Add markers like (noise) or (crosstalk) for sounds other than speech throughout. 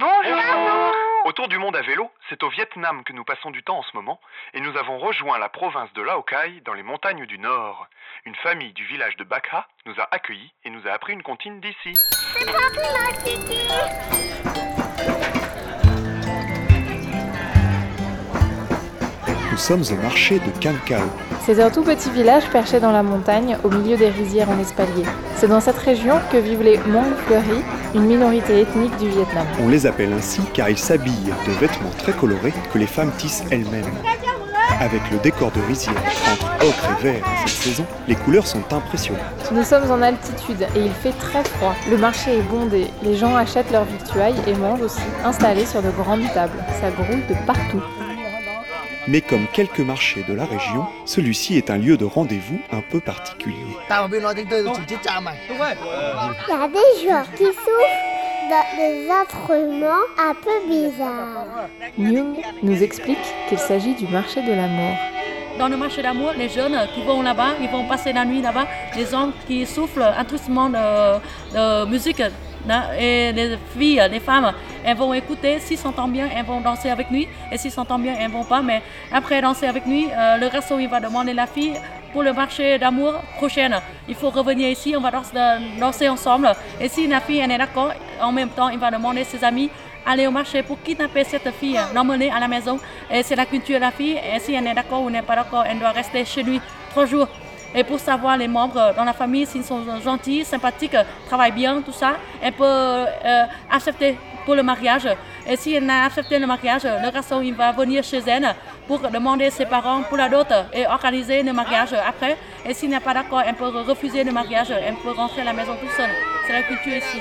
Bonjour. Autour du monde à vélo, c'est au Vietnam que nous passons du temps en ce moment, et nous avons rejoint la province de Lao Cai dans les montagnes du Nord. Une famille du village de Bakha nous a accueillis et nous a appris une comptine d'ici. Nous sommes au marché de Kankao. C'est un tout petit village perché dans la montagne, au milieu des rizières en espalier. C'est dans cette région que vivent les Hmong fleuris, une minorité ethnique du Vietnam. On les appelle ainsi car ils s'habillent de vêtements très colorés que les femmes tissent elles-mêmes. Avec le décor de rizière entre ocre et vert cette saison, les couleurs sont impressionnantes. Nous sommes en altitude et il fait très froid. Le marché est bondé, les gens achètent leurs victuailles et mangent aussi, installés sur de grandes tables. Ça grouille de partout. Mais comme quelques marchés de la région, celui-ci est un lieu de rendez-vous un peu particulier. Il y a des joueurs qui souffrent de- des instruments un peu bizarres. Nyung nous explique qu'il s'agit du marché de l'amour. Dans le marché d'amour, les jeunes qui vont là-bas, ils vont passer la nuit là-bas. Les hommes qui soufflent un instrument de, de musique. Et les filles, les femmes, elles vont écouter. S'ils s'entendent bien, elles vont danser avec lui. Et s'ils s'entendent bien, elles vont pas. Mais après danser avec lui, euh, le garçon, il va demander la fille pour le marché d'amour prochaine. Il faut revenir ici, on va danser, danser ensemble. Et si la fille elle est d'accord, en même temps, il va demander à ses amis aller au marché pour kidnapper cette fille, l'emmener à la maison. Et c'est la culture de la fille. Et si elle est d'accord ou n'est pas d'accord, elle doit rester chez lui trois jours. Et pour savoir les membres dans la famille, s'ils sont gentils, sympathiques, travaillent bien, tout ça, elle peut euh, accepter pour le mariage. Et si elle a accepté le mariage, le garçon il va venir chez elle pour demander ses parents pour la dot et organiser le mariage après. Et s'il n'est pas d'accord, elle peut refuser le mariage, elle peut rentrer à la maison toute seule. C'est la culture ici.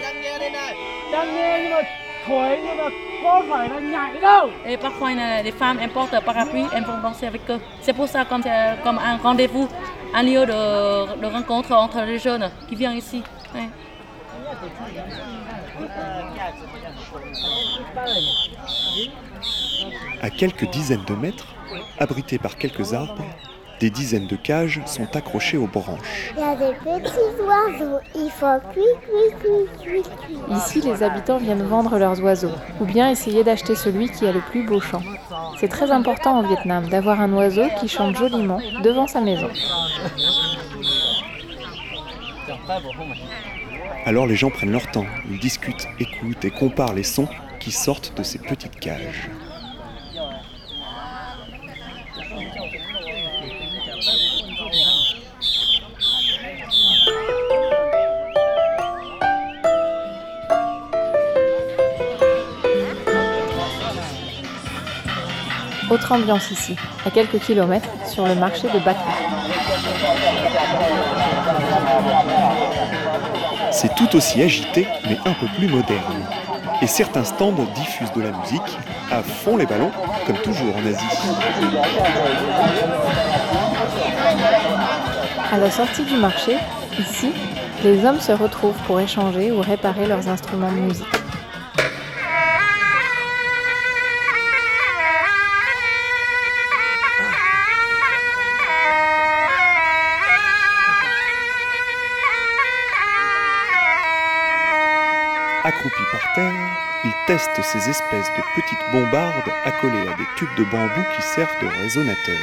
Et parfois, des femmes importent parapluie, elles vont danser avec eux. C'est pour ça comme c'est comme un rendez-vous, un lieu de, rencontre entre les jeunes qui viennent ici. À quelques dizaines de mètres, abrités par quelques arbres, des dizaines de cages sont accrochées aux branches. Il y a des petits oiseaux. Il faut cuit, cuit, cuit, cuit, cuit. Ici, les habitants viennent vendre leurs oiseaux, ou bien essayer d'acheter celui qui a le plus beau chant. C'est très important au Vietnam d'avoir un oiseau qui chante joliment devant sa maison. Alors les gens prennent leur temps, ils discutent, écoutent et comparent les sons qui sortent de ces petites cages. Autre ambiance ici, à quelques kilomètres, sur le marché de Bakou. C'est tout aussi agité, mais un peu plus moderne. Et certains stands diffusent de la musique, à fond les ballons, comme toujours en Asie. À la sortie du marché, ici, les hommes se retrouvent pour échanger ou réparer leurs instruments de musique. Accroupis par terre, ils testent ces espèces de petites bombardes accolées à des tubes de bambou qui servent de résonateurs.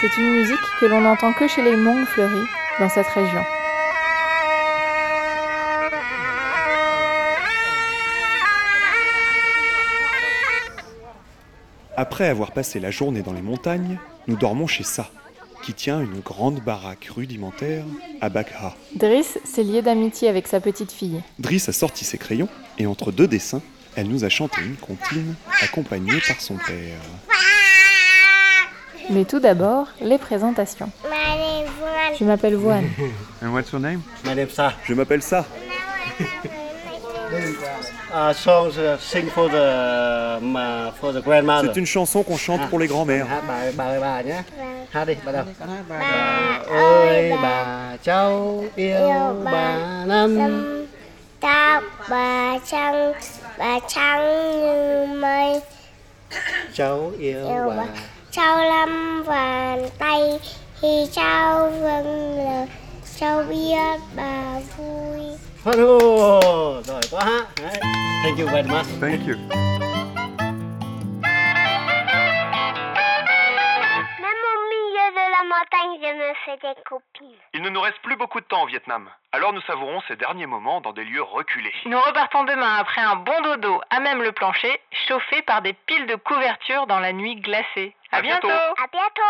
C'est une musique que l'on n'entend que chez les Hmong fleuris, dans cette région. Après avoir passé la journée dans les montagnes, nous dormons chez Sa, qui tient une grande baraque rudimentaire à Bakha. Driss s'est lié d'amitié avec sa petite fille. Driss a sorti ses crayons et entre deux dessins, elle nous a chanté une comptine accompagnée par son père. Mais tout d'abord, les présentations. Je m'appelle Voine. And what's your name? Name Sa Je m'appelle Sa. (laughs) C'est une chanson qu'on chante pour les grands-mères. Hát bà bà ơi bà nhé. Hát đi bắt đầu. Bà ơi bà cháu yêu bà năm. Lâm Tao bà trăng Bà trắng như mây. Cháu yêu Yêu bà. bà. Trao lâm vàng tay thì sao vâng là sao biết bà vui Hello. Giỏi quá ha. Đấy. Thank you very much. Thank you. Même au milieu de la montagne, je me fais des copines. Il ne nous reste plus beaucoup de temps au Vietnam, alors nous savourons ces derniers moments dans des lieux reculés. Nous repartons demain après un bon dodo à même le plancher, chauffé par des piles de couvertures dans la nuit glacée. À, À bientôt. À bientôt